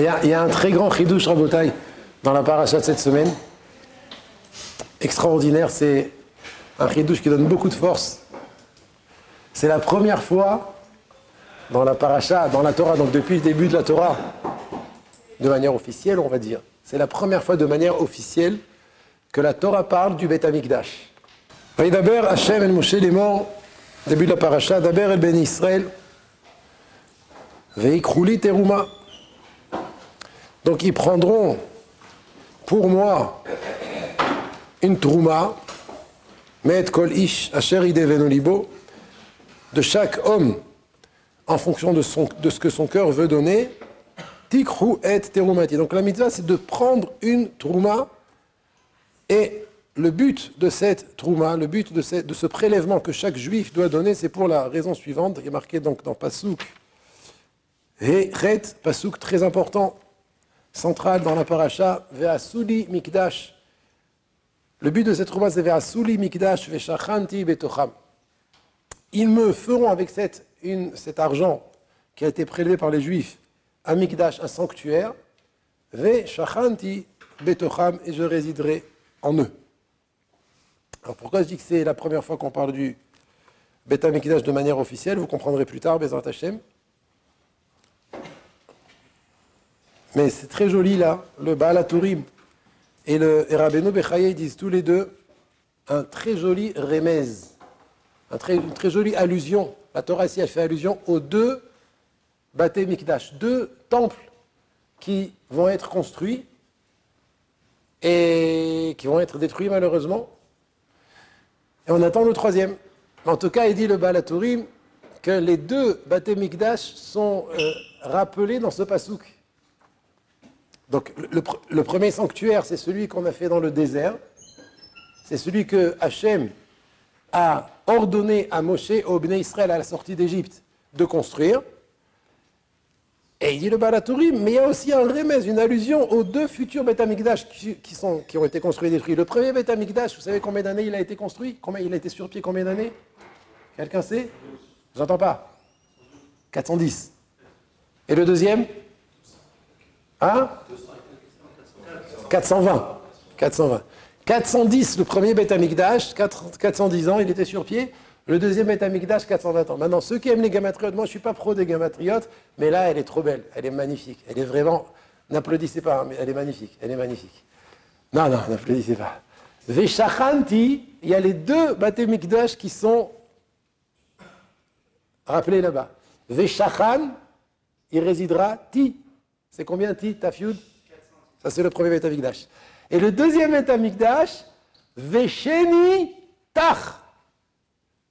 Il y, a, il y a un très grand chidouche rabotaille dans la paracha de cette semaine. Extraordinaire, c'est un chidouche qui donne beaucoup de force. C'est la première fois dans la paracha, dans la Torah, donc depuis le début de la Torah, de manière officielle, on va dire. C'est la première fois de manière officielle que la Torah parle du Beth Amikdash. Vaïdaber Hashem el Moshe les morts, début de la paracha, Daber el Ben Israël, Veikrouli Teruma. Donc ils prendront pour moi une trouma, Met Kol Ish Venolibo, de chaque homme en fonction de, ce que son cœur veut donner, Tikru et Terumati. Donc la mitzvah, c'est de prendre une trouma et le but de cette trouma, le but de ce, prélèvement que chaque juif doit donner, c'est pour la raison suivante, il est marqué donc dans Pasouk, et très important, central dans la paracha, Ve'asuli Mikdash. Le but de cette trouma, c'est Ve'asuli Mikdash Ve'shachanti Betocham. Ils me feront avec cet argent qui a été prélevé par les juifs, un Mikdash, un sanctuaire, Ve'shachanti Betocham, et je résiderai en eux. Alors pourquoi je dis que c'est la première fois qu'on parle du Beth de manière officielle? Vous comprendrez plus tard, Bezrat Hashem. Mais c'est très joli là, le Baal HaTurim et le Rabbeinu Bechaye disent tous les deux un très joli remez, une très jolie allusion. La Torah ici, fait allusion aux deux Bate Mikdash, deux temples qui vont être construits et qui vont être détruits malheureusement. Et on attend le troisième. En tout cas, il dit le Balatourim que les deux Bate Mikdash sont euh, rappelés dans ce pasouk. Donc le, premier sanctuaire, c'est celui qu'on a fait dans le désert. C'est celui que Hachem a ordonné à Moshe, au Bnei Israël, à la sortie d'Égypte, de construire. Et il dit le Balatourim, mais il y a aussi un remez, une allusion aux deux futurs Beth qui, qui, ont été construits et détruits. Le premier Beth vous savez combien d'années il a été construit? Combien il a été sur pied Combien d'années? Quelqu'un sait? J'entends pas. 410. Et le deuxième? Hein? 420. 420. 410, le premier Beth Amikdash, 410 ans, il était sur pied. Le deuxième Amikdash, 420 ans. Maintenant, ceux qui aiment les gamatriotes, moi je ne suis pas pro des gamatriotes, mais là, elle est trop belle, elle est magnifique. Elle est vraiment. N'applaudissez pas, mais elle est magnifique, elle est magnifique. Non, non, n'applaudissez pas. Veshachanti, il y a les deux Bate Mikdash qui sont rappelés là-bas. Veshachan, il résidera Ti. C'est combien Ti, Tafiud Ça, c'est le premier Beth Amikdash. Et le deuxième Beth Amikdash, Vesheni Tach.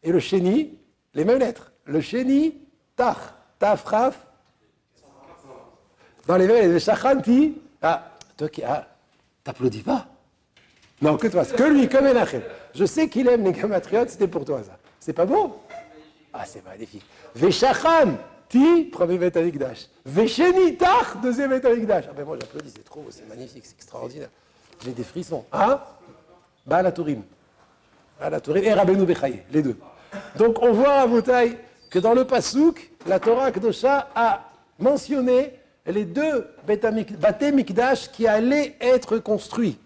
Et le chéni, les mêmes lettres. Le chéni, tach, taf, raf. Dans les mêmes lettres, shachanti. Ah, toi qui. Ah, t'applaudis pas Non, que toi, que lui, que Menachem. Je sais qu'il aime les gamatriotes, c'était pour toi ça. C'est pas beau? Ah, c'est magnifique. Veshachan, ti, premier Betamikdash. Vesheni, tach, deuxième Betamikdash. Ah ben moi j'applaudis, c'est trop, c'est magnifique, c'est extraordinaire. J'ai des frissons. Hein Baal HaTurim à la Torah et Rabbeinu Bechaye, les deux. Donc on voit à Boutaï que dans le Passouk, la Torah Kedosha a mentionné les deux Bate Mikdash qui allaient être construits.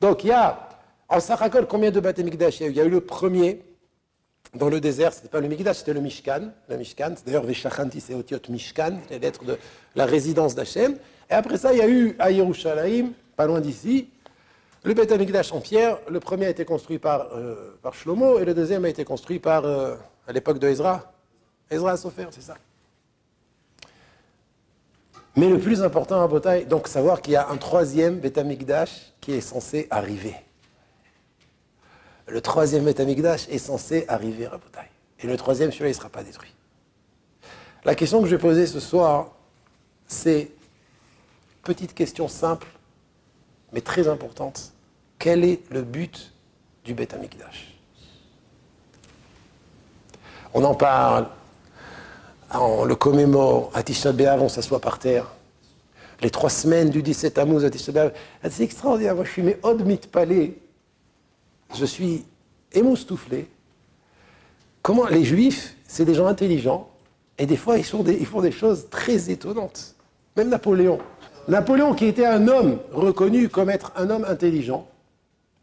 Donc il y a, en Sarakol, combien de Bate Mikdash il y a eu? Il y a eu le premier, dans le désert, ce n'était pas le Mikdash, c'était le Mishkan. Le Mishkan, d'ailleurs, Veshachanti, c'est Otiot Mishkan, les lettres de la résidence d'Hachem. Et après ça, il y a eu à Yerushalayim, pas loin d'ici, le Beth Amikdash en pierre, le premier a été construit par, euh, par Shlomo et le deuxième a été construit par, euh, à l'époque de Ezra. Ezra Sofer, c'est ça. Mais le plus important à Botaï, donc savoir qu'il y a un troisième Beth Amikdash qui est censé arriver. Le troisième Beth Amikdash est censé arriver à Botaï. Et le troisième, celui-là, il ne sera pas détruit. La question que je vais poser ce soir, c'est petite question simple mais très importante. Quel est le but du Beth Amikdash On en parle, on le commémore, à Tisha on s'assoit par terre. Les trois semaines du 17 Tammuz à Tisha B'Av, c'est extraordinaire. Moi, je suis mes palais. Je suis émoustouflé. Comment les Juifs, c'est des gens intelligents, et des fois, ils, font des choses très étonnantes. Même Napoléon. Napoléon, qui était un homme reconnu comme être un homme intelligent,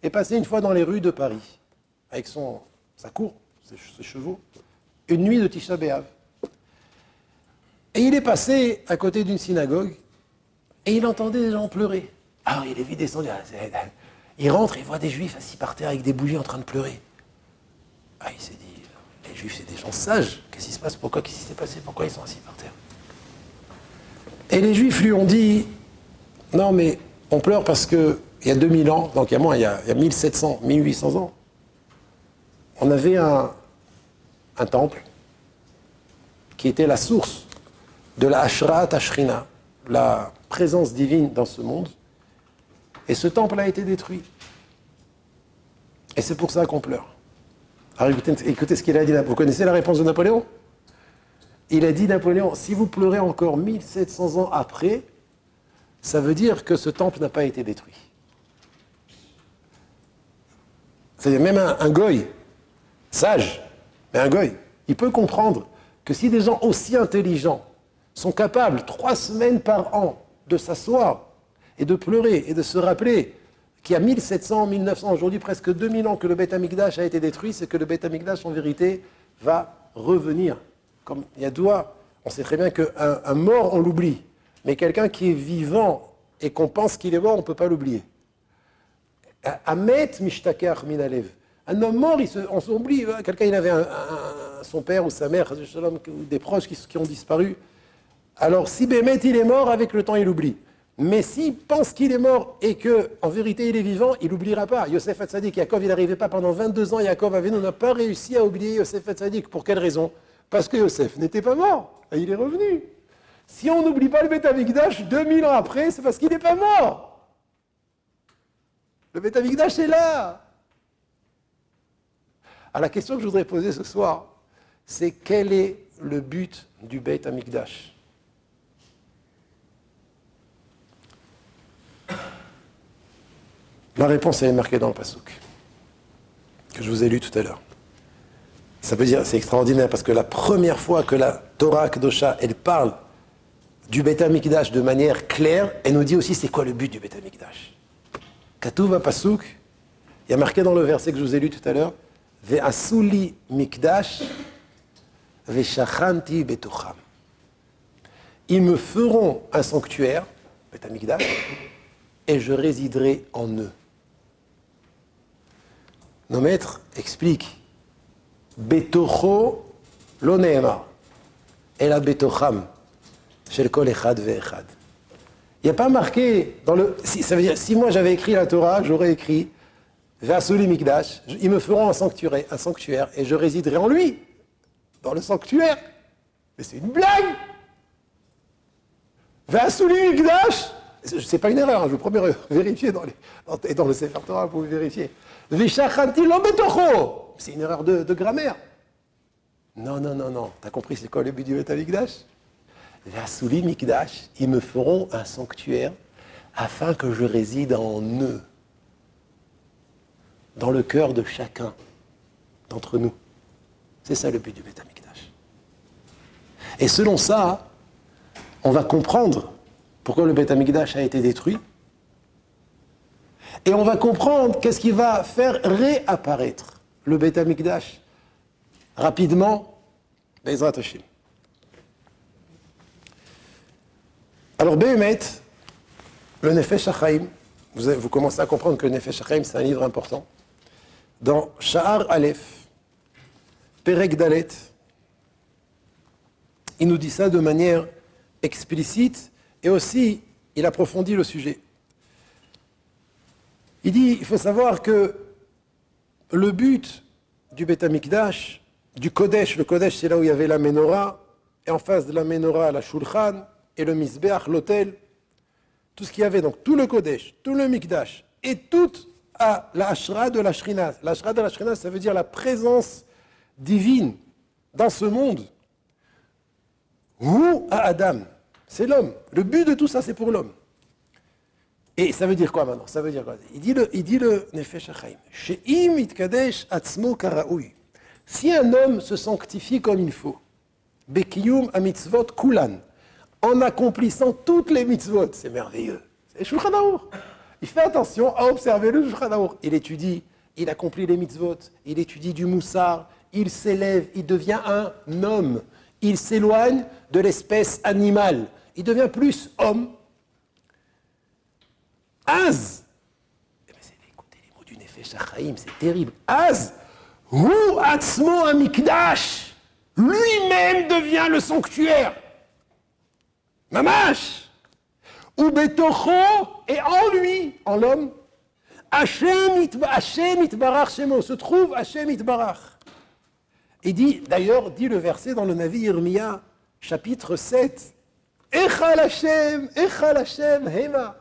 est passé une fois dans les rues de Paris, avec sa cour, ses, chevaux, une nuit de Tisha B'Av. Et il est passé à côté d'une synagogue, et il entendait des gens pleurer. Alors il est vite descendu. Il rentre, il voit des juifs assis par terre avec des bougies en train de pleurer. Ah, il s'est dit, les juifs, c'est des gens sages. Qu'est-ce qui se passe? Pourquoi? Qu'est-ce qui s'est passé? Pourquoi ils sont assis par terre? Et les juifs lui ont dit, non mais on pleure parce que il y a 2000 ans, donc il y a moins, il y a, 1700, 1800 ans, on avait un, un, temple qui était la source de la Ashrat Ashrina, la présence divine dans ce monde. Et ce temple a été détruit. Et c'est pour ça qu'on pleure. Alors écoutez, ce qu'il a dit. Vous connaissez la réponse de Napoléon? Il a dit, Napoléon, si vous pleurez encore 1700 ans après, ça veut dire que ce temple n'a pas été détruit. C'est-à-dire même un goy, sage, mais un goy, il peut comprendre que si des gens aussi intelligents sont capables, trois semaines par an, de s'asseoir et de pleurer et de se rappeler qu'il y a 1700, 1900, aujourd'hui presque 2000 ans que le Beth Amikdash a été détruit, c'est que le Beth Amikdash en vérité va revenir. Comme il y a doigt, on sait très bien qu'un un mort on l'oublie, mais quelqu'un qui est vivant et qu'on pense qu'il est mort, on ne peut pas l'oublier. Amet mishtakar minalev. Un homme mort, on s'oublie. Quelqu'un, il avait son père ou sa mère, ou des proches qui, qui ont disparu. Alors, si Bémet, il est mort, avec le temps, il oublie. Mais s'il pense qu'il est mort et que, en vérité, il est vivant, il n'oubliera pas. Yosef Hatzadik, Yaakov, il n'arrivait pas pendant 22 ans. Yaakov Avenu n'a pas réussi à oublier Yosef Hatzadik. Pour quelle raison? Parce que Yosef n'était pas mort. Et il est revenu. Si on n'oublie pas le Beth 2000 ans après, c'est parce qu'il n'est pas mort. Le Beth est là. Alors la question que je voudrais poser ce soir, c'est quel est le but du Beth La réponse est marquée dans le Passouk, que je vous ai lu tout à l'heure. Ça veut dire, c'est extraordinaire, parce que la première fois que la Torah Kedosha, elle parle du Beth Amikdash de manière claire, elle nous dit aussi c'est quoi le but du Beth Amikdash. Katouva Pasuk, il y a marqué dans le verset que je vous ai lu tout à l'heure, Ve'asuli mikdash ve'shachanti betocham. Ils me feront un sanctuaire, Beth Amikdash, et je résiderai en eux. Nos maîtres expliquent Betocho la betocham shel kol. Il n'y a pas marqué dans le. Ça veut dire, si moi j'avais écrit la Torah, j'aurais écrit Vasuli Mikdash, ils me feront un sanctuaire, un sanctuaire et je résiderai en lui, dans le sanctuaire. Mais c'est une blague Vasuli Mikdash c'est pas une erreur, hein, je vous promets, vérifier dans, les, dans, dans le Sefer Torah, vous pouvez vérifier. C'est une erreur de, grammaire. Non, non, non, non. T'as compris c'est quoi le but du Betamikdash Vasuli Mikdash, ils me feront un sanctuaire afin que je réside en eux, dans le cœur de chacun d'entre nous. C'est ça le but du Betamikdash. Et selon ça, on va comprendre pourquoi le Beth Amikdash a été détruit. Et on va comprendre qu'est-ce qui va faire réapparaître le Beth Amikdash rapidement. Alors, Behemet, le Nefesh HaChaim, vous, commencez à comprendre que le Nefesh HaChaim, c'est un livre important. Dans Sha'ar Aleph, Perek Dalet, il nous dit ça de manière explicite et aussi, il approfondit le sujet. Il dit, il faut savoir que le but du Beth Amikdash, du Kodesh, le Kodesh c'est là où il y avait la menorah, et en face de la menorah la Shulchan, et le Mizbeach, l'autel, tout ce qu'il y avait, donc tout le Kodesh, tout le Mikdash, et tout à la Ashra de la Shrina. La de la Shrina, ça veut dire la présence divine dans ce monde. Où à Adam c'est l'homme. Le but de tout ça, c'est pour l'homme. Et ça veut dire quoi maintenant? Ça veut dire quoi? Il dit le, il dit le Nefesh atzmo Si un homme se sanctifie comme il faut, Bekiyum amitzvot kulan, en accomplissant toutes les mitzvot. C'est merveilleux. C'est Shulchan. Il fait attention à observer le Shulchan. Il étudie, il accomplit les mitzvot, il étudie du moussard, il s'élève, il devient un homme. Il s'éloigne de l'espèce animale. Il devient plus homme. Az. Eh ben, écoutez les mots du Nefesh HaChaim, c'est terrible. Az. Hu atzmo amikdash. Lui-même devient le sanctuaire. Mamash. Ou betocho, et en lui, en l'homme, Hashem itbarach shemo, se trouve Hashem itbarach. Et dit, d'ailleurs, dit le verset dans le Navi Irmia, chapitre 7, Echal Hashem, Echal Hashem, Hema.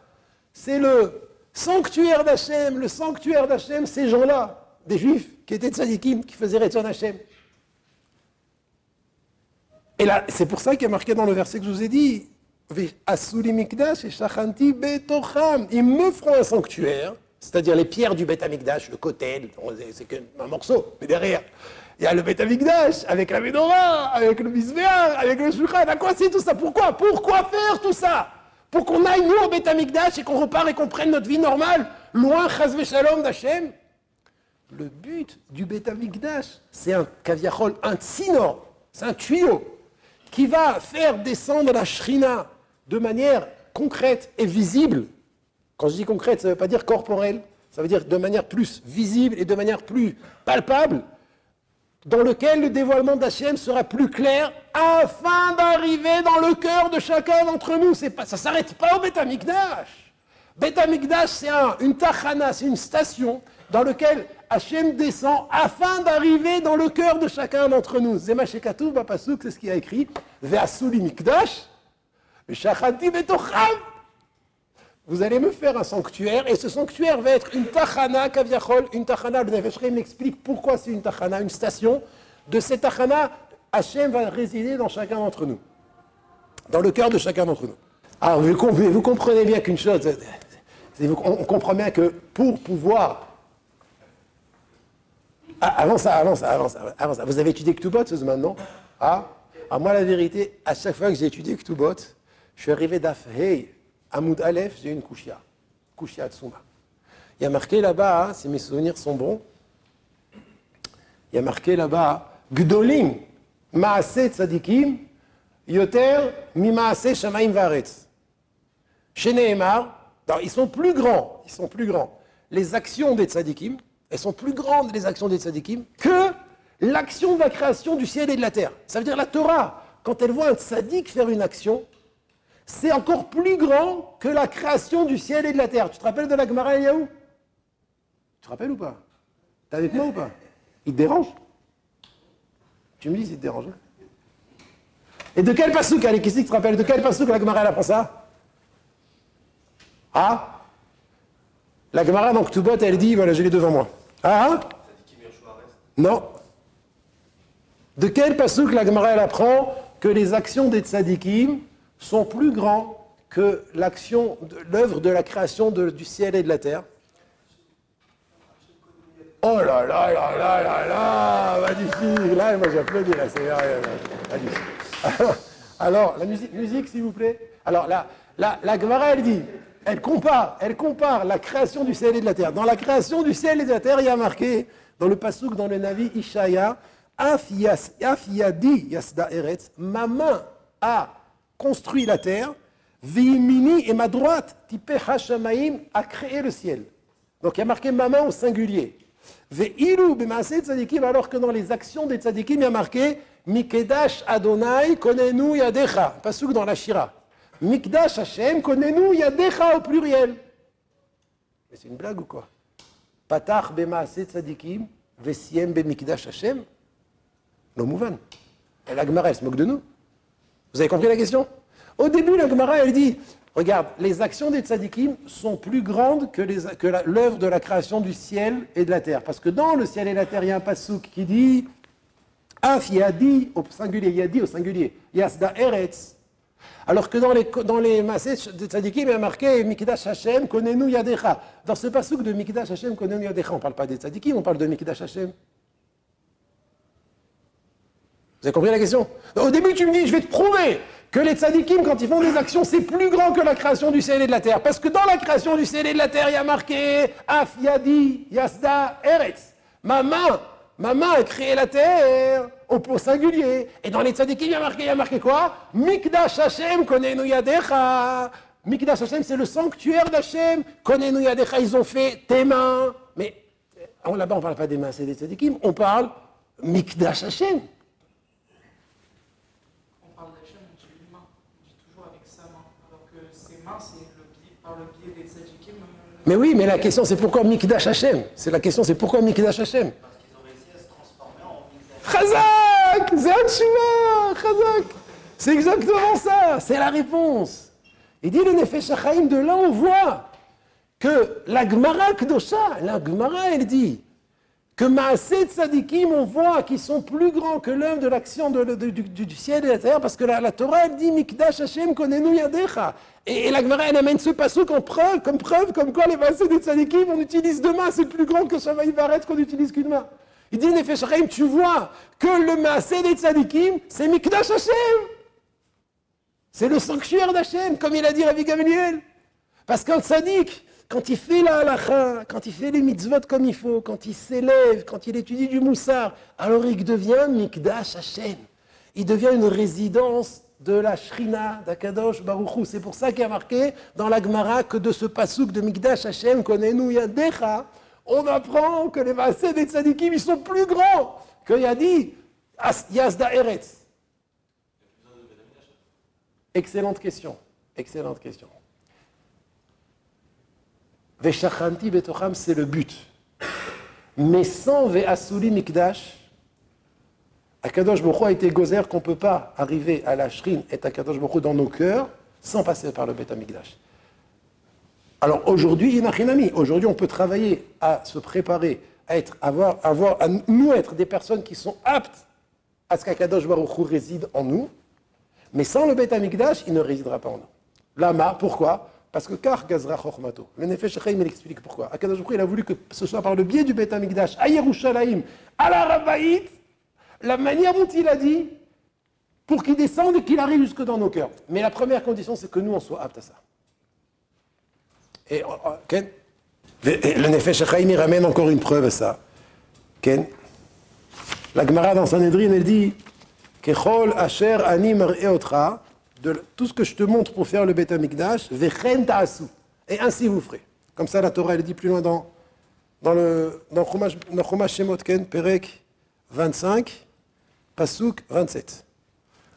C'est le sanctuaire d'Hachem, le sanctuaire d'Hachem, ces gens-là, des juifs qui étaient tzadikim, qui faisaient Retzon Hachem. Et là, c'est pour ça qu'il y a marqué dans le verset que je vous ai dit, Asuli mikdash et shachanti. Ils me feront un sanctuaire, c'est-à-dire les pierres du Bet Amikdash, le kotel, c'est qu'un morceau, mais derrière, il y a le Bet Amikdash, avec la menorah, avec le misbéar, avec le shulchan. À quoi c'est tout ça. Pourquoi? Pourquoi faire tout ça? Pour qu'on aille nous au Bet Amikdash et qu'on repart et qu'on prenne notre vie normale, loin, chas shalom d'Hachem? Le but du Beth Amikdash, c'est un kaviachol, un tsinor, c'est un tuyau qui va faire descendre la shrina de manière concrète et visible. Quand je dis concrète, ça ne veut pas dire corporelle, ça veut dire de manière plus visible et de manière plus palpable, dans lequel le dévoilement d'Hachem sera plus clair afin d'arriver dans le cœur de chacun d'entre nous. Ça ne s'arrête pas au Beth Amikdash. Beth Amikdash, c'est un- une tachana, c'est une station dans laquelle Hachem descend afin d'arriver dans le cœur de chacun d'entre nous. Zema Shekatuv Bapasuk, c'est ce qu'il a écrit. Ve'asuli Mikdash, ve'shachanti betocham. Vous allez me faire un sanctuaire, et ce sanctuaire va être une tachana kaviachol, une tachana. Le Nefesh Chaim explique pourquoi c'est une tachana, une station. De cette tachana, Hachem va résider dans chacun d'entre nous, dans le cœur de chacun d'entre nous. Alors, vous, com- vous comprenez bien qu'une chose, on comprend bien que pour pouvoir ah, avant ça, avant ça, avant ça, avant ça. Vous avez étudié Ktubot maintenant? Ah? Ah, moi, la vérité, à chaque fois que j'ai étudié Ktubot, je suis arrivé d'Af Hamoud Aleph, j'ai une Kushia. Kushia Tsuma. Il y a marqué là-bas, hein, si mes souvenirs sont bons, il y a marqué là-bas, Gdolim, Maase Tzadikim, Yoter, Mimaase Shamaim Varetz. Chez Nehemar, ils sont plus grands, ils sont plus grands. Les actions des tzadikim, elles sont plus grandes les actions des tzadikim que l'action de la création du ciel et de la terre. Ça veut dire la Torah, quand elle voit un tzadik faire une action, c'est encore plus grand que la création du ciel et de la terre. Tu te rappelles de la Gemara Eliaou Tu te rappelles ou pas? T'es avec moi ou pas? Il te dérange? Tu me dis s'il te dérange. Et de quel pasouk, allez, qui te rappelle? De quel pasouk la Gemara elle apprend ça? Ah? La Gemara dans Ktubot, elle dit, voilà, je l'ai devant moi. Ah hein Non. De quel pasouk la Gemara apprend que les actions des tzadikim sont plus grands que l'action, l'œuvre de la création du ciel et de la terre Oh là là là là là là Magnifique Là, moi j'applaudis, là, c'est magnifique. Alors, alors, la musique, musique s'il vous plaît. Alors, la, la, la Gemara, elle dit, elle compare, elle compare la création du ciel et de la terre. Dans la création du ciel et de la terre, il y a marqué, dans le Passouk, dans le Navi Ishaya, Af yas- yadi yasda eretz, ma main a construit la terre, Vimini et ma droite, Tipe Hashamaim, a créé le ciel. Donc il y a marqué ma main au singulier. Ve'ilu b'maaseh tzadikim, alors que dans les actions des tzadikim, il y a marqué Mikedash Adonai konenu yadecha. Pasuk dans la Shira. Mikdash Hashem konenu yadecha au pluriel. Mais c'est une blague ou quoi? Patach b'maaseh tzadikim, vesiem b'mikdash Hashem. Et la Gemara, elle se moque de nous. Vous avez compris la question? Au début, la Gemara, elle dit Regarde, les actions des tzadikim sont plus grandes que l'œuvre de la création du ciel et de la terre. Parce que dans le ciel et la terre, il y a un pasouk qui dit Af yadi au singulier, yadi au singulier, yasda eretz. Alors que dans les, dans les des tzadikim, il y a marqué Mikdash Hashem, konenu yadecha. Dans ce pasouk de Mikdash Hashem, konenu yadecha, on ne parle pas des tzadikim, on parle de Mikdash Hashem. Vous avez compris la question? Au début, tu me dis, je vais te prouver que les tzadikim, quand ils font des actions, c'est plus grand que la création du ciel et de la terre. Parce que dans la création du ciel et de la terre, il y a marqué Af Yadi Yasda Eretz. Ma main, ma main a créé la terre au pot singulier. Et dans les tzadikim, il y a marqué, il y a marqué quoi? Mikdash Hashem yadecha. Mikdash Hashem, c'est le sanctuaire d'Hashem. Konenu yadecha, ils ont fait tes mains. Mais là-bas, on ne parle pas des mains, c'est des tzadikim. On parle Mikdash Hashem. Mais oui, mais la question c'est pourquoi Mikdash Hashem? C'est la question c'est pourquoi Mikdash Hashem? Parce qu'ils ont réussi à se transformer en Mikdash. Chazak C'est Chazak C'est exactement ça C'est la réponse. Il dit le Nefesh de là on voit que la Gemara Kdosha, la Gemara elle dit que Maaseh Tzadikim, on voit qu'ils sont plus grands que l'œuvre de l'action du, ciel et de la terre, parce que la, Torah, elle dit Mikdash Hashem konenu yadecha. Et, la Gemara, elle amène ce passage comme preuve, comme preuve, comme quoi les Maaseh des Tzadikim, on utilise deux mains, c'est plus grand que Shamaï Varet qu'on utilise qu'une main. Il dit Nefesh tu vois que le Maaseh des Tzadikim, c'est Mikdash Hashem. C'est le sanctuaire d'Hashem, comme il a dit Rabbi Gamliel. Parce qu'un tzadik, quand il fait la halakha, quand il fait les mitzvot comme il faut, quand il s'élève, quand il étudie du moussar, alors il devient Mikdash Hashem. Il devient une résidence de la Shrina d'Akadosh Baruchou. C'est pour ça qu'il y a marqué dans la Gemara que de ce pasouk de Mikdash Hashem, Konenu Yadecha, on apprend que les Maaseh des Tzadikim, ils sont plus grands que Yadi Yazda Eretz. Excellente question. Excellente question. Veshachanti betocham, c'est le but. Mais sans Ve'asuli mikdash, Akadosh Baruch a été gozer qu'on ne peut pas arriver à la shrine et Akadosh Baruch dans nos cœurs sans passer par le Bet Amikdash. Alors aujourd'hui, Inachinami, aujourd'hui on peut travailler à se préparer, à être, avoir, avoir, nous être des personnes qui sont aptes à ce qu'Akadosh Baruch réside en nous, mais sans le Bet Amikdash, il ne résidera pas en nous. Lama, pourquoi? Parce que car Gazra Chochmato, le Nefesh il explique pourquoi. Akadosh il a voulu que ce soit par le biais du Beth Amikdash, à Yerushalayim, à la la manière dont il a dit, pour qu'il descende et qu'il arrive jusque dans nos cœurs. Mais la première condition, c'est que nous, on soit aptes à ça. Et, oh, oh, Ken? Le Nefesh il ramène encore une preuve à ça. Ken? La Gemara dans Sanhedrin, elle dit, Kechol asher ani mar'eotra, tout ce que je te montre pour faire le Beth Amikdash, et ainsi vous ferez. Comme ça, la Torah, elle dit plus loin dans, le dans Chumash, Shemot Ken, Perek 25, Pasuk 27.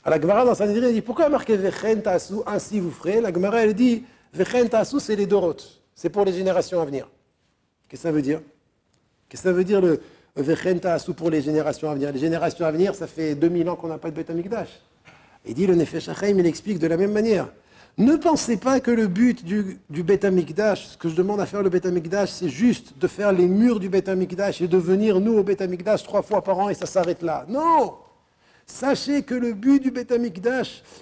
À la Gemara, dans sa elle dit pourquoi marqué Vechen ainsi vous ferez? La Gemara, elle dit Vechen Ta'asu, c'est les Dorotes, c'est pour les générations à venir. Qu'est-ce que ça veut dire? Qu'est-ce que ça veut dire le Vechen Ta'asu pour les générations à venir? Les générations à venir, ça fait 2000 ans qu'on n'a pas de Beth Amikdash. Il dit le Nefesh il explique de la même manière. Ne pensez pas que le but du, du Bet ce que je demande à faire le Bet c'est juste de faire les murs du Bet et de venir, nous, au Bet trois fois par an et ça s'arrête là. Non Sachez que le but du Bet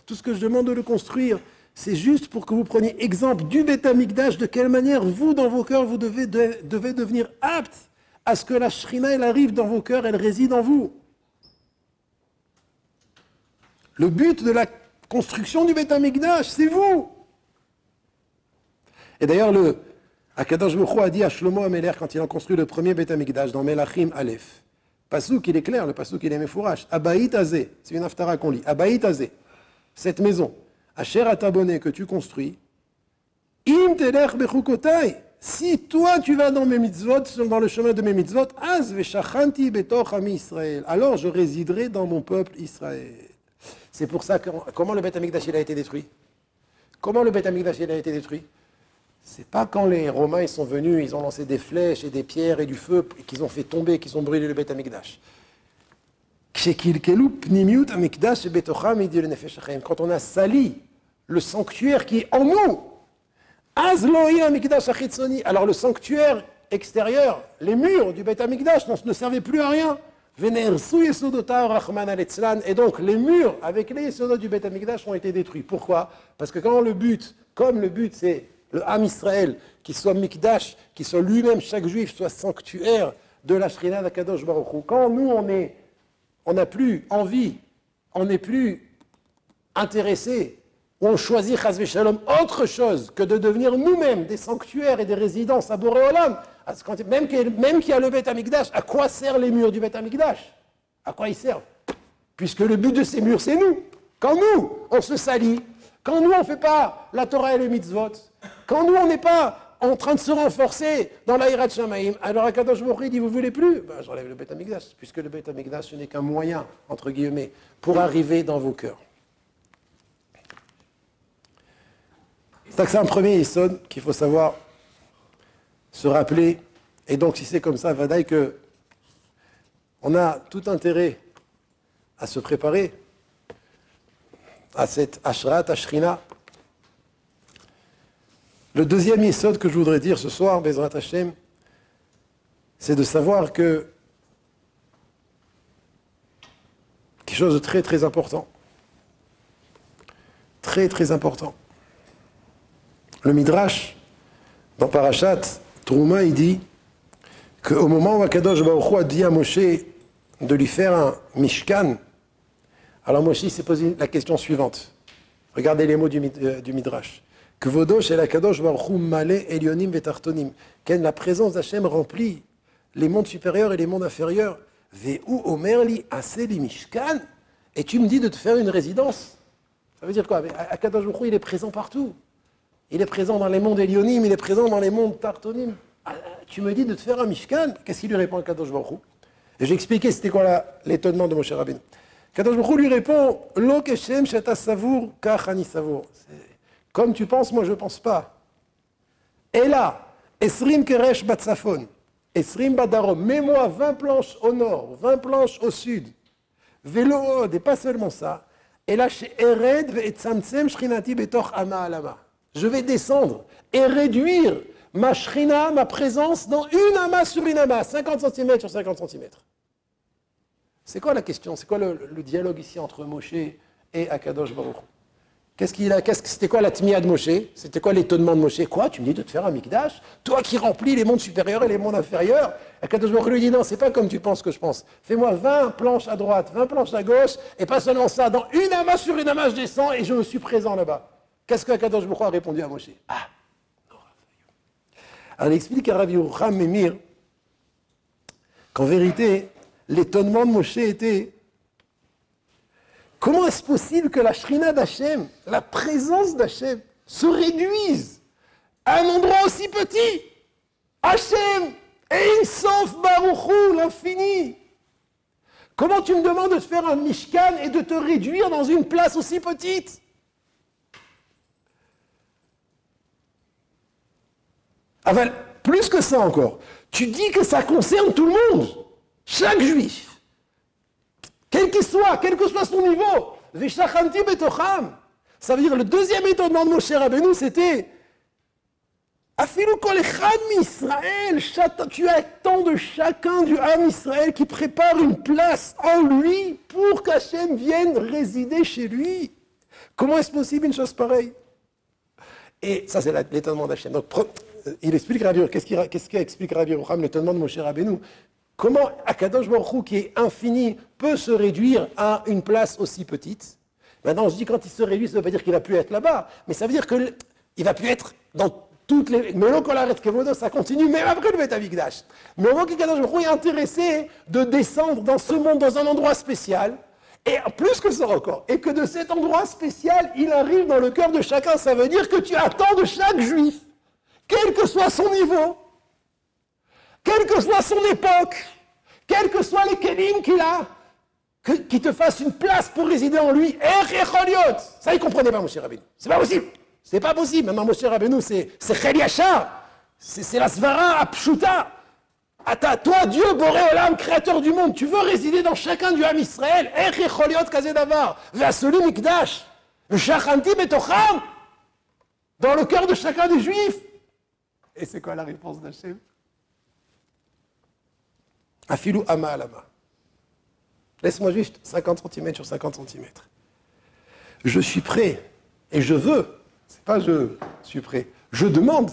tout ce que je demande de le construire, c'est juste pour que vous preniez exemple du Bet de quelle manière vous, dans vos cœurs, vous devez, devez devenir apte à ce que la Shrina, elle arrive dans vos cœurs, elle réside en vous. Le but de la construction du Beth Amikdash, c'est vous. Et d'ailleurs, le Akadosh a dit à Shlomo Ameler quand il a construit le premier Beth Amikdash dans Melachim Aleph. Pasouk, il est clair, le Pasouk, il est méfourage. Abaït Azé, c'est une aftara qu'on lit. Abaït Azé, cette maison, Asher Atabone que tu construis, Im Telech Bechukotai, si toi tu vas dans mes mitzvot, dans le chemin de mes mitzvot, Az Veshachanti Betoch Israël, alors je résiderai dans mon peuple Israël. C'est pour ça que comment le Beth Amikdash a été détruit? Comment le Beth Amikdash a été détruit? C'est pas quand les Romains sont venus, ils ont lancé des flèches et des pierres et du feu et qu'ils ont fait tomber, qu'ils ont brûlé le Beth Amikdash. Quand on a sali le sanctuaire qui est en nous, alors le sanctuaire extérieur, les murs du Beth Amikdash ne servaient plus à rien. Et donc, les murs avec les Yesodot du Beth Amikdash ont été détruits. Pourquoi? Parce que quand le but, comme le but c'est le Ham Israël, qui soit Mikdash, qui soit lui-même, chaque juif, soit sanctuaire de la Shrina d'Akadosh Baruch quand nous on est, on n'a plus envie, on n'est plus intéressés, ou on choisit Chazvé Shalom autre chose que de devenir nous-mêmes des sanctuaires et des résidences à Boréolam, même qu'il y a le Beth Amikdash, à quoi servent les murs du Beth Amikdash? À quoi ils servent? Puisque le but de ces murs, c'est nous. Quand nous, on se salit, quand nous, on ne fait pas la Torah et les mitzvot, quand nous, on n'est pas en train de se renforcer dans l'Aïrat Shamaïm, alors Akadosh Baruch dit, vous voulez plus? Ben, J'enlève le Beth Amikdash, puisque le Beth Amikdash, ce n'est qu'un moyen, entre guillemets, pour arriver dans vos cœurs. C'est un premier Isson qu'il faut savoir se rappeler. Et donc, si c'est comme ça, Vadaï, que on a tout intérêt à se préparer à cette Ashrat, Ashrina. Le deuxième Isod que je voudrais dire ce soir, Bezrat Hashem, c'est de savoir que quelque chose de très très important, très très important. Le Midrash, dans Parashat, Trouma, il dit qu'au moment où Akadosh Baruch a dit à Moshe de lui faire un Mishkan, alors Moshe s'est posé la question suivante. Regardez les mots du, euh, du Midrash. Kvodosh el Akadosh Baruch Malé Elionim Vetartonim? La présence d'Hachem remplit les mondes supérieurs et les mondes inférieurs? Aseli Mishkan? Et tu me dis de te faire une résidence? Ça veut dire quoi? Akadosh Baruch il est présent partout. Il est présent dans les mondes Elionim, il est présent dans les mondes Tartonim. Ah, tu me dis de te faire un Mishkan Qu'est-ce qu'il lui répond à Kadosh Baruch Et j'ai expliqué c'était quoi l'étonnement de Moshe Rabbeinu. Kadosh Baruch lui répond Lo keshem shata savour. Comme tu penses, moi je ne pense pas. Et là, Esrim keresh batsafon, Esrim badarom, mets-moi 20 planches au nord, 20 planches au sud. Vélo et pas seulement ça. Et là, chez Ered ve etzamtsem shrinati betoch ama alama je vais descendre et réduire ma shrina, ma présence, dans une amas sur une amas, 50 cm sur 50 cm. C'est quoi la question? C'est quoi le, dialogue ici entre Moshe et Akadosh Baruch Qu'est-ce qu'il a C'était quoi la tmia de Moshe? C'était quoi l'étonnement de Moshe? Quoi? Tu me dis de te faire un mikdash? Toi qui remplis les mondes supérieurs et les mondes inférieurs Akadosh Baruch lui dit non, c'est pas comme tu penses que je pense. Fais-moi 20 planches à droite, 20 planches à gauche, et pas seulement ça, dans une amas sur une amas, je descends et je me suis présent là-bas. Qu'est-ce que Kadosh Baruch a répondu à Moshe? Ah Alors il explique à Memir qu'en vérité, l'étonnement de Moshe était comment est-ce possible que la Shrina d'Hachem, la présence d'Hachem, se réduise à un endroit aussi petit? Hachem et sauf Baruchou, l'infini. Comment tu me demandes de te faire un Mishkan et de te réduire dans une place aussi petite? Enfin, plus que ça encore, tu dis que ça concerne tout le monde, chaque juif, quel qu'il soit, quel que soit son niveau. Ça veut dire le deuxième étonnement de Moshe Rabbeinu, c'était Israël, tu attends de chacun du Ham Israël qui prépare une place en lui pour qu'Hachem vienne résider chez lui. Comment est-ce possible une chose pareille? Et ça, c'est l'étonnement d'Hachem. Il explique Rabbi qu'est-ce qu'explique Rabbi Rouham, l'étonnement de Moshe Rabbeinu Comment Akadosh Baruch qui est infini, peut se réduire à une place aussi petite? Maintenant, je dis quand il se réduit, ça ne veut pas dire qu'il va plus être là-bas, mais ça veut dire qu'il va plus être dans toutes les. Mais ça continue même après le Betamikdash. Mais on voit qu'Akadosh Baruch est intéressé de descendre dans ce monde, dans un endroit spécial, et plus que ça encore, et que de cet endroit spécial, il arrive dans le cœur de chacun. Ça veut dire que tu attends de chaque juif quel que soit son niveau, quelle que soit son époque, quels que soient les kelim qu'il a, qu'il te fasse une place pour résider en lui. Ça, il ne comprenait pas, Moshe Rabbeinu. C'est pas possible. C'est pas possible. Maintenant, Moshe Rabbeinu, c'est Cheliachar. C'est la Svara Apshuta. Toi, Dieu, Boré Olam, créateur du monde, tu veux résider dans chacun du Ham Israël. Kazedavar. Vasoli Mikdash. Dans le cœur de chacun des Juifs. Et c'est quoi la réponse d'Hachem? Afilou ama alama. Laisse-moi juste 50 cm sur 50 cm. Je suis prêt et je veux. C'est pas je suis prêt. Je demande.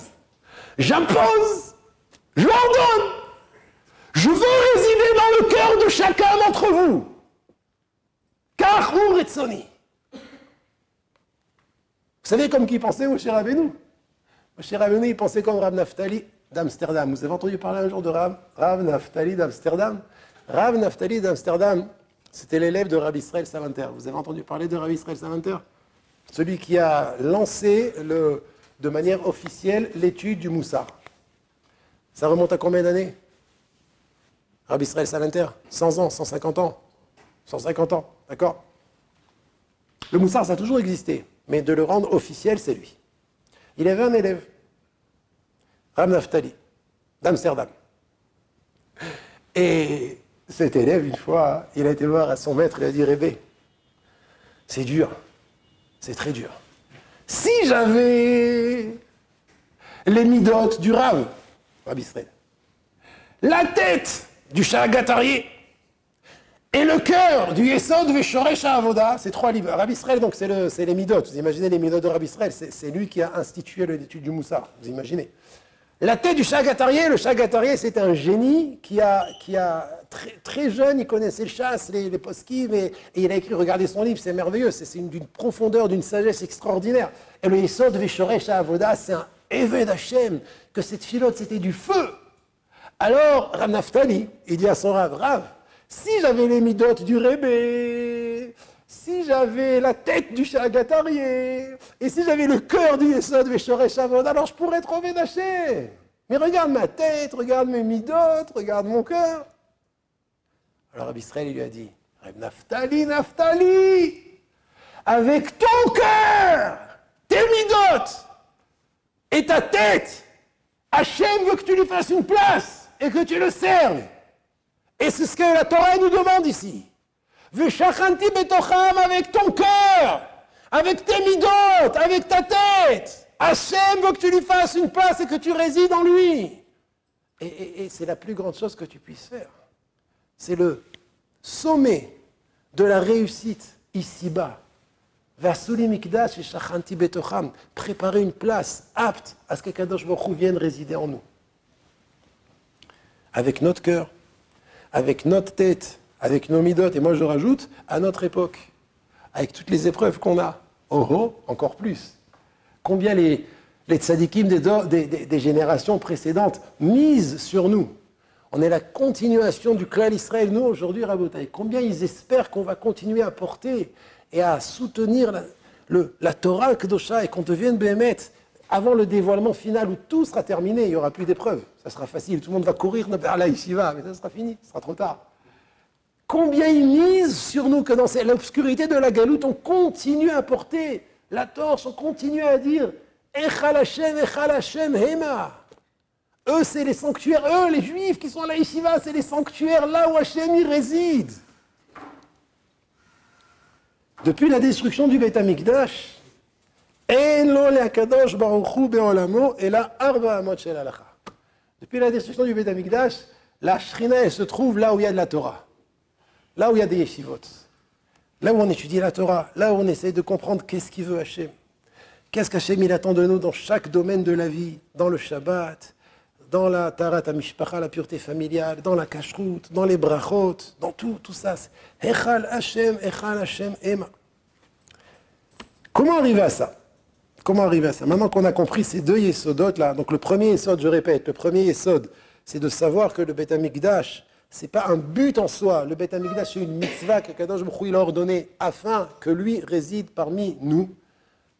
J'impose. Je ordonne. Je veux résider dans le cœur de chacun d'entre vous. Car Retsoni. Vous savez comme qui pensait Moshe Rabbeinu Moshe Rabbeinu, il pensait comme Rav Naftali d'Amsterdam. Vous avez entendu parler un jour de Rav, Rav Naftali d'Amsterdam? Rav Naftali d'Amsterdam, c'était l'élève de Rav Israël Salanter. Vous avez entendu parler de Rav Israël Salanter? Celui qui a lancé de manière officielle l'étude du Moussard. Ça remonte à combien d'années? Rabbi Israël Salanter 100 ans, 150 ans 150 ans, d'accord? Le Moussard, ça a toujours existé, mais de le rendre officiel, c'est lui. Il avait un élève, Ram Naftali, d'Amsterdam. Et cet élève, une fois, il a été voir à son maître, il a dit Rébé, c'est dur, c'est très dur. Si j'avais les midotes du Rav, Rabbi la tête du Sha'agatarié et le cœur du Yesod Veshoresh Avoda, c'est trois livres. Rabbi Israël, donc c'est les midotes. Vous imaginez les midotes de Israël, c'est lui qui a institué l'étude du Moussa. Vous imaginez la tête du Chagatarié, le Chagatarié, c'est un génie qui a, très, jeune, il connaissait le chasse, les, les et, il a écrit, regardez son livre, c'est merveilleux, c'est d'une profondeur, d'une sagesse extraordinaire. Et le Yesod Veshoresh Avoda, c'est un Eved Hashem, que cette filote, c'était du feu. Alors, Rav Naftali, il dit à son Rav, Rav, si j'avais les midotes du Rébé, si j'avais la tête du Chagatarié, et si j'avais le cœur du Yesod Avoda, alors je pourrais trouver Hashem. Mais regarde ma tête, regarde mes midotes, regarde mon cœur. Alors Rabbi lui a dit, Naftali, Naftali, avec ton cœur, tes midotes et ta tête, Hachem veut que tu lui fasses une place et que tu le serves. Et c'est ce que la Torah nous demande ici. Veshachanti betocham avec ton cœur, avec tes midotes, avec ta tête. Hachem veut que tu lui fasses une place et que tu résides en lui. Et, c'est la plus grande chose que tu puisses faire. C'est le sommet de la réussite ici-bas. Vasuli mikdash et shachanti betocham. Préparer une place apte à ce que Kadosh Baruch vienne résider en nous. Avec notre cœur, avec notre tête, avec nos midotes, et moi je rajoute, à notre époque, avec toutes les épreuves qu'on a. Oh oh, encore plus. Combien les, les des, générations précédentes misent sur nous. On est la continuation du clan Israël, nous aujourd'hui, Rabotai. Combien ils espèrent qu'on va continuer à porter et à soutenir la, le, la Torah Kedosha et qu'on devienne Béhémet avant le dévoilement final où tout sera terminé, il n'y aura plus d'épreuves. Ça sera facile, tout le monde va courir vers la va, mais ça sera fini, ce sera trop tard. Combien ils misent sur nous que dans l'obscurité de la galoute, on continue à porter la torse, on continue à dire Echal Hashem, Echal Hashem, Hema. Eux, c'est les sanctuaires, eux, les juifs qui sont à la yeshiva, c'est les sanctuaires là où Hashem y réside. Depuis la destruction du Beth Amikdash, depuis la destruction du Beth la Shrina, se trouve là où il y a de la Torah, là où il y a des yeshivot, là où on étudie la Torah, là où on essaie de comprendre qu'est-ce qu'il veut Hachem. Qu'est-ce qu'Hachem il attend de nous dans chaque domaine de la vie, dans le Shabbat, dans la Tarat Amishpacha, la pureté familiale, dans la kashrut, dans les brachot, dans tout, tout ça. Echal Hashem, Echal Hashem, Ema. Comment arriver à ça? Comment arriver à ça? Maintenant qu'on a compris ces deux yesodotes là, donc le premier yesod, je répète, le premier yesod, c'est de savoir que le Beth Amikdash, c'est pas un but en soi. Le Beth Amikdash, c'est une mitzvah que Kadosh Baruch a ordonnée afin que lui réside parmi nous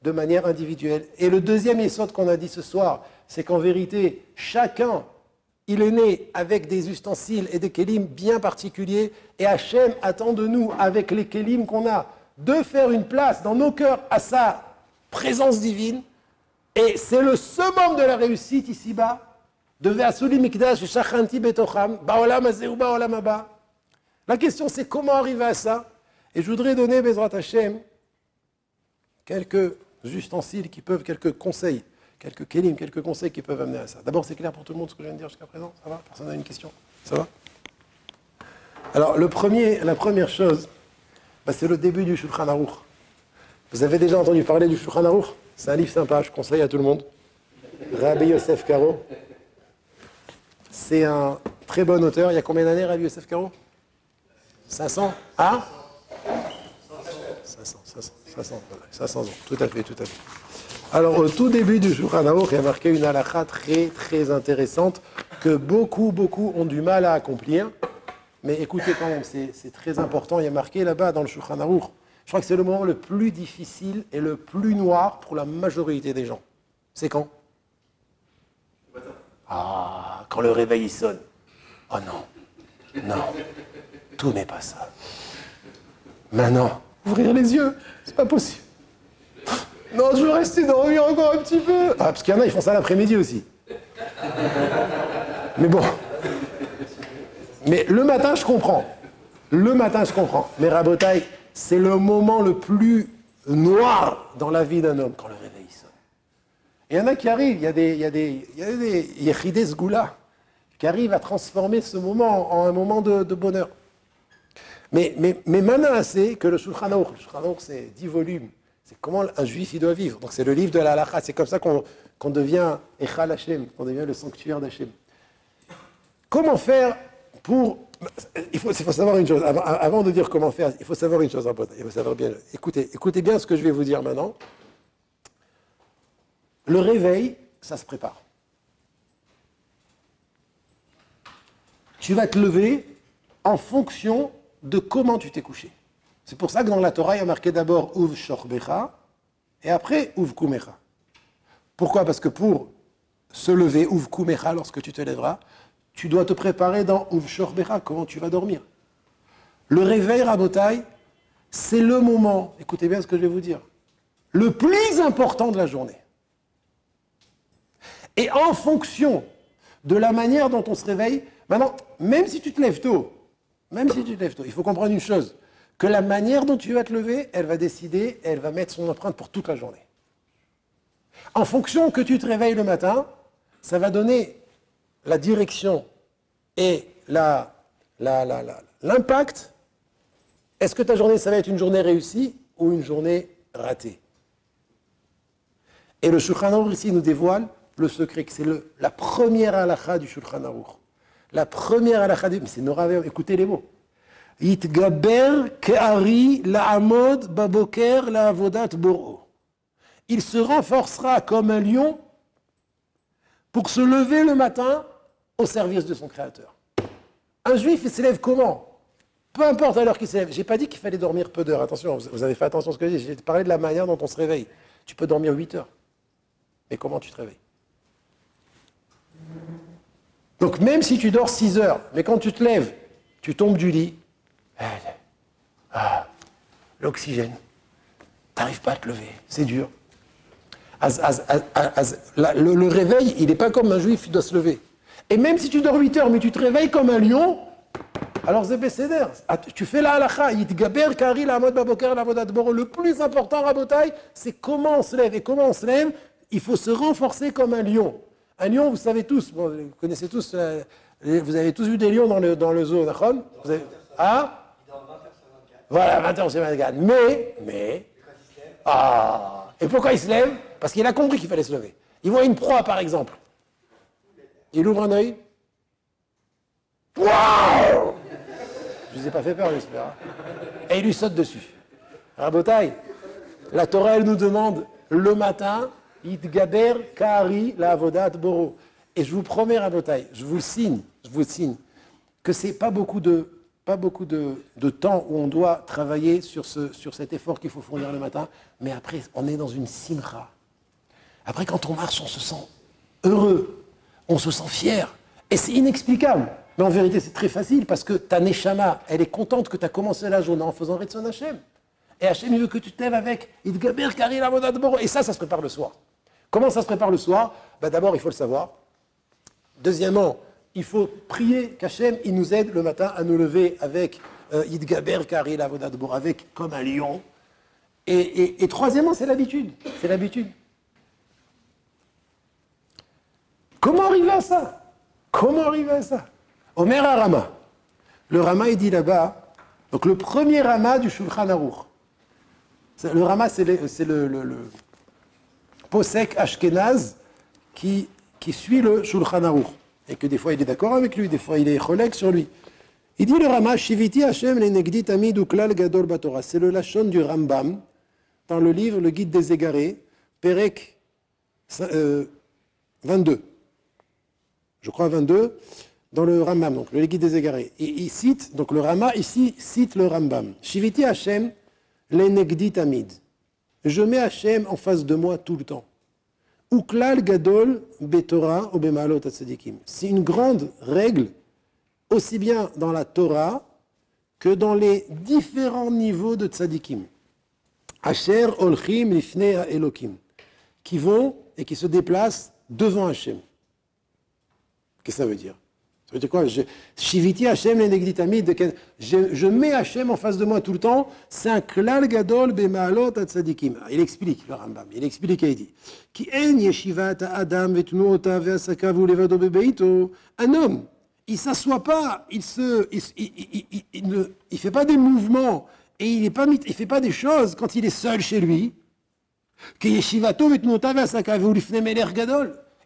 de manière individuelle. Et le deuxième yesod qu'on a dit ce soir, c'est qu'en vérité, chacun, il est né avec des ustensiles et des kélim bien particuliers, et Hachem attend de nous, avec les kélim qu'on a, de faire une place dans nos cœurs à ça présence divine. Et c'est le summum de la réussite ici-bas. La question c'est comment arriver à ça? Et je voudrais donner, Bezrat Hashem, quelques ustensiles qui peuvent, quelques conseils, quelques kelim, quelques conseils qui peuvent amener à ça. D'abord, c'est clair pour tout le monde ce que je viens de dire jusqu'à présent? Ça va? Personne n'a une question? Ça va? Alors, le premier, la première chose, bah, c'est le début du Shulchan Aruch. Vous avez déjà entendu parler du Shulchan Aruch? C'est un livre sympa, je conseille à tout le monde. Rabbi Yosef Karo. C'est un très bon auteur. Il y a combien d'années, Rabbi Yosef Karo 500 Ah? 500, 500, 500, 500 ans. Tout à fait, tout à fait. Alors, au tout début du Shulchan Aruch, il y a marqué une halakha très, très intéressante que beaucoup, beaucoup ont du mal à accomplir. Mais écoutez quand même, c'est très important. Il y a marqué là-bas dans le Shulchan Aruch. Je crois que c'est le moment le plus difficile et le plus noir pour la majorité des gens. C'est quand? Ah, quand le réveil sonne. Oh non, non, tout n'est pas ça. Maintenant, ouvrir les yeux, c'est pas possible. Non, je veux rester dormir encore un petit peu. Ah, parce qu'il y en a, ils font ça l'après-midi aussi. Mais bon. Mais le matin, je comprends. Le matin, je comprends. Mais Rabotaille, c'est le moment le plus noir dans la vie d'un homme quand le réveil sonne. Il y en a qui arrivent, il y a des, il y a des, il y a des Goula qui arrivent à transformer ce moment en un moment de, bonheur. Mais, mais, mais maintenant, c'est que le Shulchan Aruch, le Shulchan c'est dix volumes, c'est comment un juif il doit vivre. Donc c'est le livre de la halakha. C'est comme ça qu'on devient Echal Hashem, qu'on devient le sanctuaire d'Hashem. Comment faire pour. Il faut, savoir une chose. Avant, de dire comment faire, il faut savoir une chose. Il faut savoir bien. Écoutez, écoutez bien ce que je vais vous dire maintenant. Le réveil, ça se prépare. Tu vas te lever en fonction de comment tu t'es couché. C'est pour ça que dans la Torah, il y a marqué d'abord Uv Shorbecha et après Uv Kumecha. Pourquoi? Parce que pour se lever, Uv Kumecha, lorsque tu te lèveras, tu dois te préparer dans Uv Shorbecha, comment tu vas dormir. Le réveil, Rabotai, c'est le moment, écoutez bien ce que je vais vous dire, le plus important de la journée. Et en fonction de la manière dont on se réveille, maintenant, même si tu te lèves tôt, même si tu te lèves tôt, il faut comprendre une chose que la manière dont tu vas te lever, elle va décider, elle va mettre son empreinte pour toute la journée. En fonction que tu te réveilles le matin, ça va donner la direction et l'impact. Est-ce que ta journée, ça va être une journée réussie ou une journée ratée? Et le Shulchan Aruch ici nous dévoile le secret, que c'est la première halakha du Shulchan Aruch. La première halakha du... Mais c'est Nora, écoutez les mots. Il se renforcera comme un lion pour se lever le matin au service de son Créateur. Un juif, il s'élève comment? Peu importe à l'heure qu'il s'élève. Je pas dit qu'il fallait dormir peu d'heures. Attention, vous avez fait attention à ce que j'ai dit. J'ai parlé de la manière dont on se réveille. Tu peux dormir 8 heures. Mais comment tu te réveilles? Donc même si tu dors 6 heures, mais quand tu te lèves, tu tombes du lit, ah, l'oxygène. T'arrives pas à te lever, c'est dur. le, réveil, il n'est pas comme un juif, il doit se lever. Et même si tu dors 8 heures, mais tu te réveilles comme un lion, alors Zébécéder, ah, tu fais la halakha, yitgaber kari la mode baboker la Le plus important, Rabotai, c'est comment on se lève. Et comment on se lève Il faut se renforcer comme un lion. Un lion, vous savez tous, vous connaissez tous, euh, vous avez tous vu des lions dans le, dans le zoo, d'accord? Ah voilà, 20h sur 24. Mais, mais. Ah Et pourquoi il se lève? Parce qu'il a compris qu'il fallait se lever. Il voit une proie, par exemple. Il ouvre un œil. Waouh Je ne vous ai pas fait peur, j'espère. Et il lui saute dessus. Rabotaille, la Torah, elle nous demande le matin, Itgaber Kari la Avodat Boro. Et je vous promets, Rabotaille, je vous signe, je vous signe, que c'est pas beaucoup de pas beaucoup de, temps où on doit travailler sur, ce, sur cet effort qu'il faut fournir le matin, mais après, on est dans une simra. Après, quand on marche, on se sent heureux, on se sent fier, et c'est inexplicable. Mais en vérité, c'est très facile, parce que ta neshama, elle est contente que tu as commencé la journée en faisant Ritson Hashem. Et Hashem, il veut que tu t'aimes avec Idgaber Kari Et ça, ça se prépare le soir. Comment ça se prépare le soir? Ben, D'abord, il faut le savoir. Deuxièmement, il faut prier qu'Hachem, il nous aide le matin à nous lever avec euh, Yidgaber Kari Lavodadbor, avec comme un lion. Et, troisièmement, c'est l'habitude. C'est l'habitude. Comment arriver à ça? Comment arriver à ça? Omer Rama. Le Rama, il dit là-bas, donc le premier Rama du Shulchan Aruch. Le Rama, c'est le, Posek Ashkenaz qui, suit le Shulchan Aruch et que des fois il est d'accord avec lui, des fois il est collègue sur lui. Il dit le Rama, Shiviti Hashem le Amid Uklal Gadol Batora. C'est le Lachon du Rambam dans le livre Le Guide des Égarés, Perek 22. Je crois 22, dans le Rambam, donc le guide des égarés. Il cite, donc le Rama ici cite le Rambam. Shiviti Hashem, l'enegdi tamid. Je mets Hashem en face de moi tout le temps. Uklal gadol betorah ou bemalot C'est une grande règle, aussi bien dans la Torah que dans les différents niveaux de tzadikim. Asher olchim lifnei elokim. Qui vont et qui se déplacent devant Hachem. Qu'est-ce que ça veut dire? Ça veut dire quoi? Shiviti Hachem je, je mets Hachem en face de moi tout le temps. C'est un klal gadol bemaalot tzadikim. Il explique, le Rambam, il explique et il dit Ki en yeshivat adam vetnuota ve'asakavu levado bebeito. Un homme, il s'assoit pas, il se, il, ne il fait pas des mouvements et il ne fait pas des choses quand il est seul chez lui.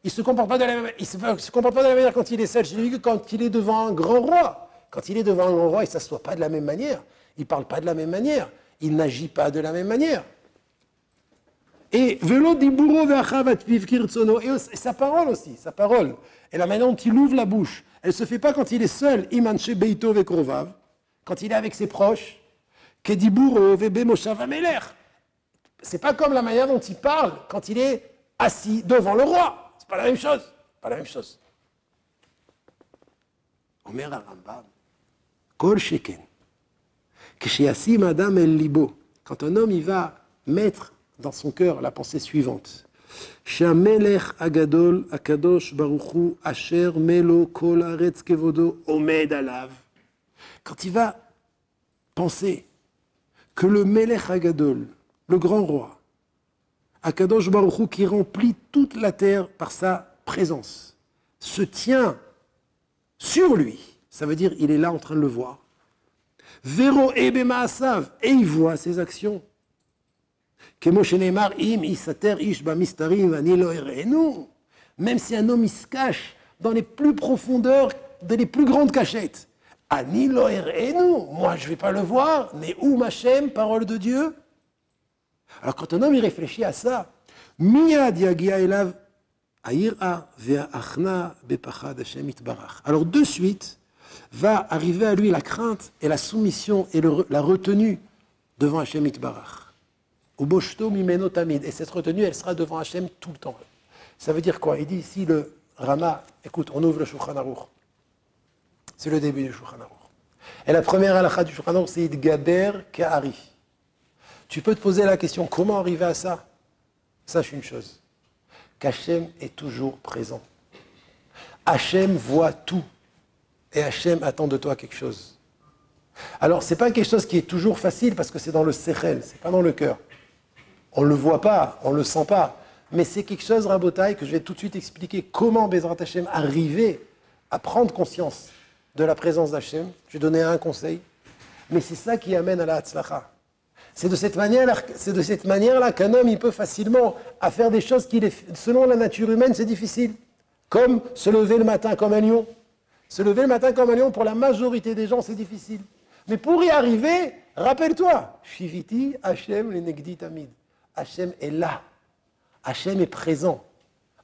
Il ne se comporte pas de la même, manière quand il est seul chez lui que quand il est devant un grand roi. Quand il est devant un grand roi, il ne s'assoit pas de la même manière. Il ne parle pas de la même manière. Il n'agit pas de la même manière. Et velo et sa parole aussi, sa parole. Et la manière dont il ouvre la bouche, elle ne se fait pas quand il est seul, imanche beito quand il est avec ses proches, kedibur vebe moshav c'est pas comme la manière dont il parle quand il est assis devant le roi. C'est pas la même chose. Pas la même chose. Omer Rambam, Kol Sheken, Madame El Libo, quand un homme va mettre dans son cœur la pensée suivante. Shamelech Agadol Akadosh Baruchu Asher Melo Kol Aretz Kevodo Omed Alav. Quand il va penser que le Melech Agadol, le grand roi, Akadosh Baruch qui remplit toute la terre par sa présence, se tient sur lui. Ça veut dire il est là en train de le voir. Vero Ebema Asav, et il voit ses actions. Même si un homme il se cache dans les plus profondeurs, dans les plus grandes cachettes. Anilo moi je ne vais pas le voir, mais où Machem, parole de Dieu? Alors quand un homme y réfléchit à ça, alors de suite va arriver à lui la crainte et la soumission et la retenue devant Hashem Itbarach. Et cette retenue, elle sera devant Hashem tout le temps. Ça veut dire quoi? Il dit ici le Rama, écoute, on ouvre le Shulchan. C'est le début du Shulchan. Et la première halakha du Shulchan c'est Idgaber Ka'ari. Tu peux te poser la question, comment arriver à ça? Sache une chose, qu'Hachem est toujours présent. Hachem voit tout. Et Hachem attend de toi quelque chose. Alors, ce n'est pas quelque chose qui est toujours facile parce que c'est dans le sechel, c'est pas dans le cœur. On ne le voit pas, on ne le sent pas. Mais c'est quelque chose, Rabotai, que je vais tout de suite expliquer comment Bezrat Hachem arriver à prendre conscience de la présence d'Hachem. Je vais donner un conseil. Mais c'est ça qui amène à la Hatzlacha. C'est de cette manière-là qu'un homme peut facilement faire des choses qui, selon la nature humaine, c'est difficile. Comme se lever le matin comme un lion. Se lever le matin comme un lion, pour la majorité des gens, c'est difficile. Mais pour y arriver, rappelle-toi, Shiviti, Hachem, le Tamid. Hachem est là. Hachem est présent.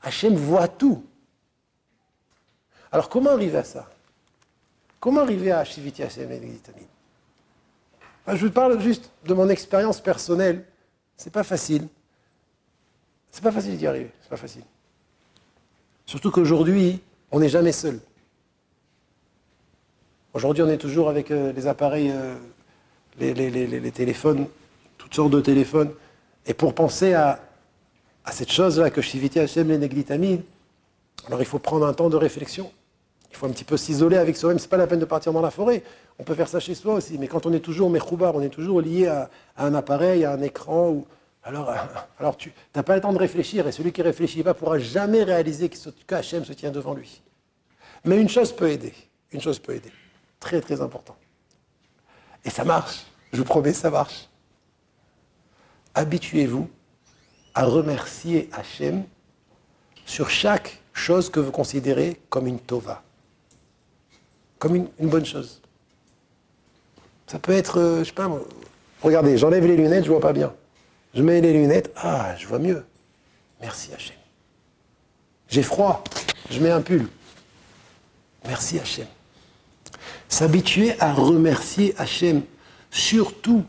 Hachem voit tout. Alors comment arriver à ça? Comment arriver à Shiviti, Hachem, le Tamid je vous parle juste de mon expérience personnelle. C'est pas facile. C'est pas facile d'y arriver. C'est pas facile. Surtout qu'aujourd'hui, on n'est jamais seul. Aujourd'hui, on est toujours avec euh, les appareils, euh, les, téléphones, toutes sortes de téléphones. Et pour penser à, cette chose-là que Shiviti Hashem les alors il faut prendre un temps de réflexion. Il faut un petit peu s'isoler avec soi-même. C'est pas la peine de partir dans la forêt. On peut faire ça chez soi aussi. Mais quand on est toujours mechoubar, on est toujours lié à, un appareil, à un écran, alors, alors tu n'as pas le temps de réfléchir. Et celui qui réfléchit pas pourra jamais réaliser que Hachem se tient devant lui. Mais une chose peut aider. Une chose peut aider. Très, très important. Et ça marche. Je vous promets, ça marche. Habituez-vous à remercier Hachem sur chaque chose que vous considérez comme une tova comme une, bonne chose. Ça peut être, euh, je sais pas, regardez, j'enlève les lunettes, je vois pas bien. Je mets les lunettes, ah, je vois mieux. Merci Hachem. J'ai froid, je mets un pull. Merci Hachem. S'habituer à remercier Hachem, surtout,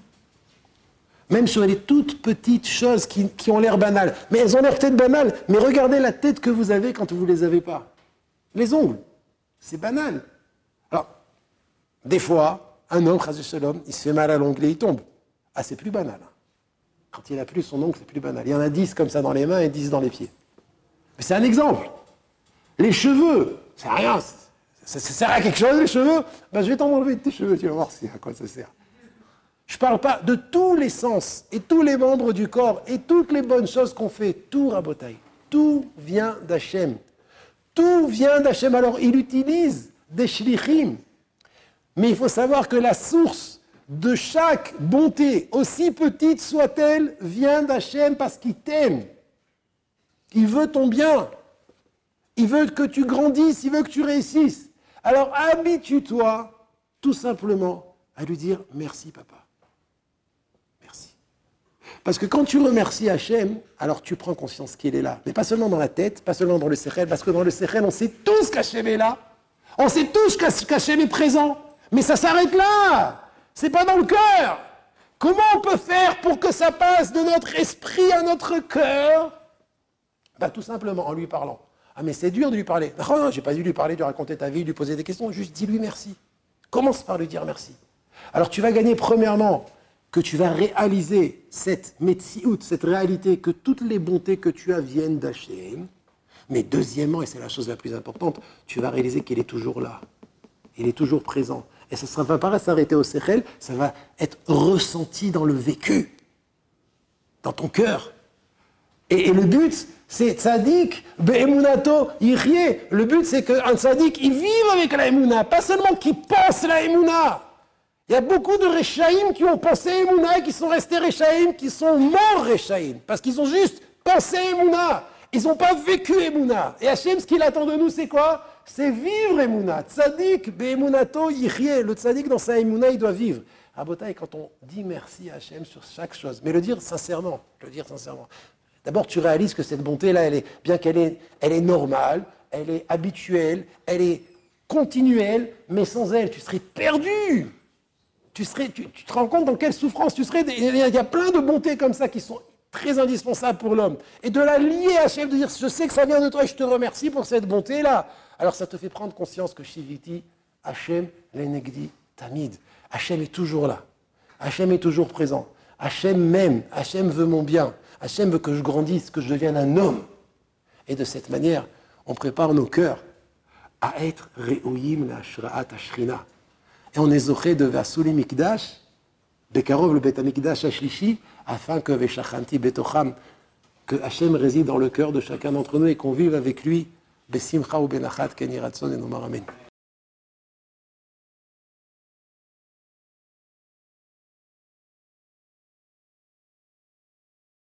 même sur les toutes petites choses qui, qui ont l'air banales. Mais elles ont l'air peut-être banales, mais regardez la tête que vous avez quand vous ne les avez pas. Les ongles, c'est banal. Des fois, un homme, il se fait mal à l'ongle et il tombe. Ah, c'est plus banal. Quand il a plus son ongle, c'est plus banal. Il y en a dix comme ça dans les mains et dix dans les pieds. Mais c'est un exemple. Les cheveux, c'est rien. Ça, sert à quelque chose, les cheveux ben, Je vais t'en enlever tes cheveux, tu vas voir à quoi ça sert. Je ne parle pas de tous les sens et tous les membres du corps et toutes les bonnes choses qu'on fait. Tout rabotaille. Tout vient d'Hachem. Tout vient d'Hachem. Alors, il utilise des shlichim. Mais il faut savoir que la source de chaque bonté, aussi petite soit-elle, vient d'Hachem parce qu'il t'aime. Il veut ton bien. Il veut que tu grandisses, il veut que tu réussisses. Alors habitue-toi tout simplement à lui dire merci papa. Merci. Parce que quand tu remercies Hachem, alors tu prends conscience qu'il est là. Mais pas seulement dans la tête, pas seulement dans le Sechel, parce que dans le Sechel, on sait tous qu'Hachem est là. On sait tous qu'Hachem est présent. Mais ça s'arrête là. C'est pas dans le cœur. Comment on peut faire pour que ça passe de notre esprit à notre cœur? Bah, Tout simplement en lui parlant. Ah, mais c'est dur de lui parler. Non, non, j'ai pas dû lui parler, de lui raconter ta vie, lui poser des questions. Juste dis-lui merci. Commence par lui dire merci. Alors tu vas gagner premièrement que tu vas réaliser cette médecine, cette réalité, que toutes les bontés que tu as viennent d'Hachem. Mais deuxièmement, et c'est la chose la plus importante, tu vas réaliser qu'il est toujours là. Il est toujours présent. Et ça ne va pas s'arrêter au Sechel, ça va être ressenti dans le vécu, dans ton cœur. Et, le but, c'est tzaddik, be'emunato, yichye. Le but, c'est qu'un tzaddik, il vive avec la emuna, pas seulement qu'il pense la emuna. Il y a beaucoup de Rechaïm qui ont pensé Emouna et qui sont restés Rechaïm, qui sont morts Rechaïm, parce qu'ils ont juste pensé Emouna. Ils n'ont pas vécu Emouna. Et Hachem, ce qu'il attend de nous, c'est quoi? C'est vivre Emouna. Tzadik, be'emunato, yichye. Le tzadik, dans sa Emouna, il doit vivre. Abotaï, quand on dit merci à Hachem sur chaque chose, mais le dire sincèrement, le dire sincèrement. D'abord, tu réalises que cette bonté-là, elle est, bien qu'elle est, elle est normale, elle est habituelle, elle est continuelle, mais sans elle, tu serais perdu. Tu, serais, tu, te rends compte dans quelle souffrance tu serais. Il y a plein de bontés comme ça qui sont très indispensables pour l'homme. Et de la lier à Hachem, de dire Je sais que ça vient de toi je te remercie pour cette bonté-là. Alors ça te fait prendre conscience que Shiviti, Hachem, l'Enegdi, Tamid. Hachem est toujours là. Hachem est toujours présent. Hachem m'aime. Hachem veut mon bien. Hachem veut que je grandisse, que je devienne un homme. Et de cette manière, on prépare nos cœurs à être Re'oyim la Ashrina. Et on est zoché de Vasuli Mikdash, Bekarov le Bet Ashlishi, afin que Veshachanti Betocham, que Hachem réside dans le cœur de chacun d'entre nous et qu'on vive avec lui, בשמחה ובנחת, כן יהי רצון, ונאמר אמן.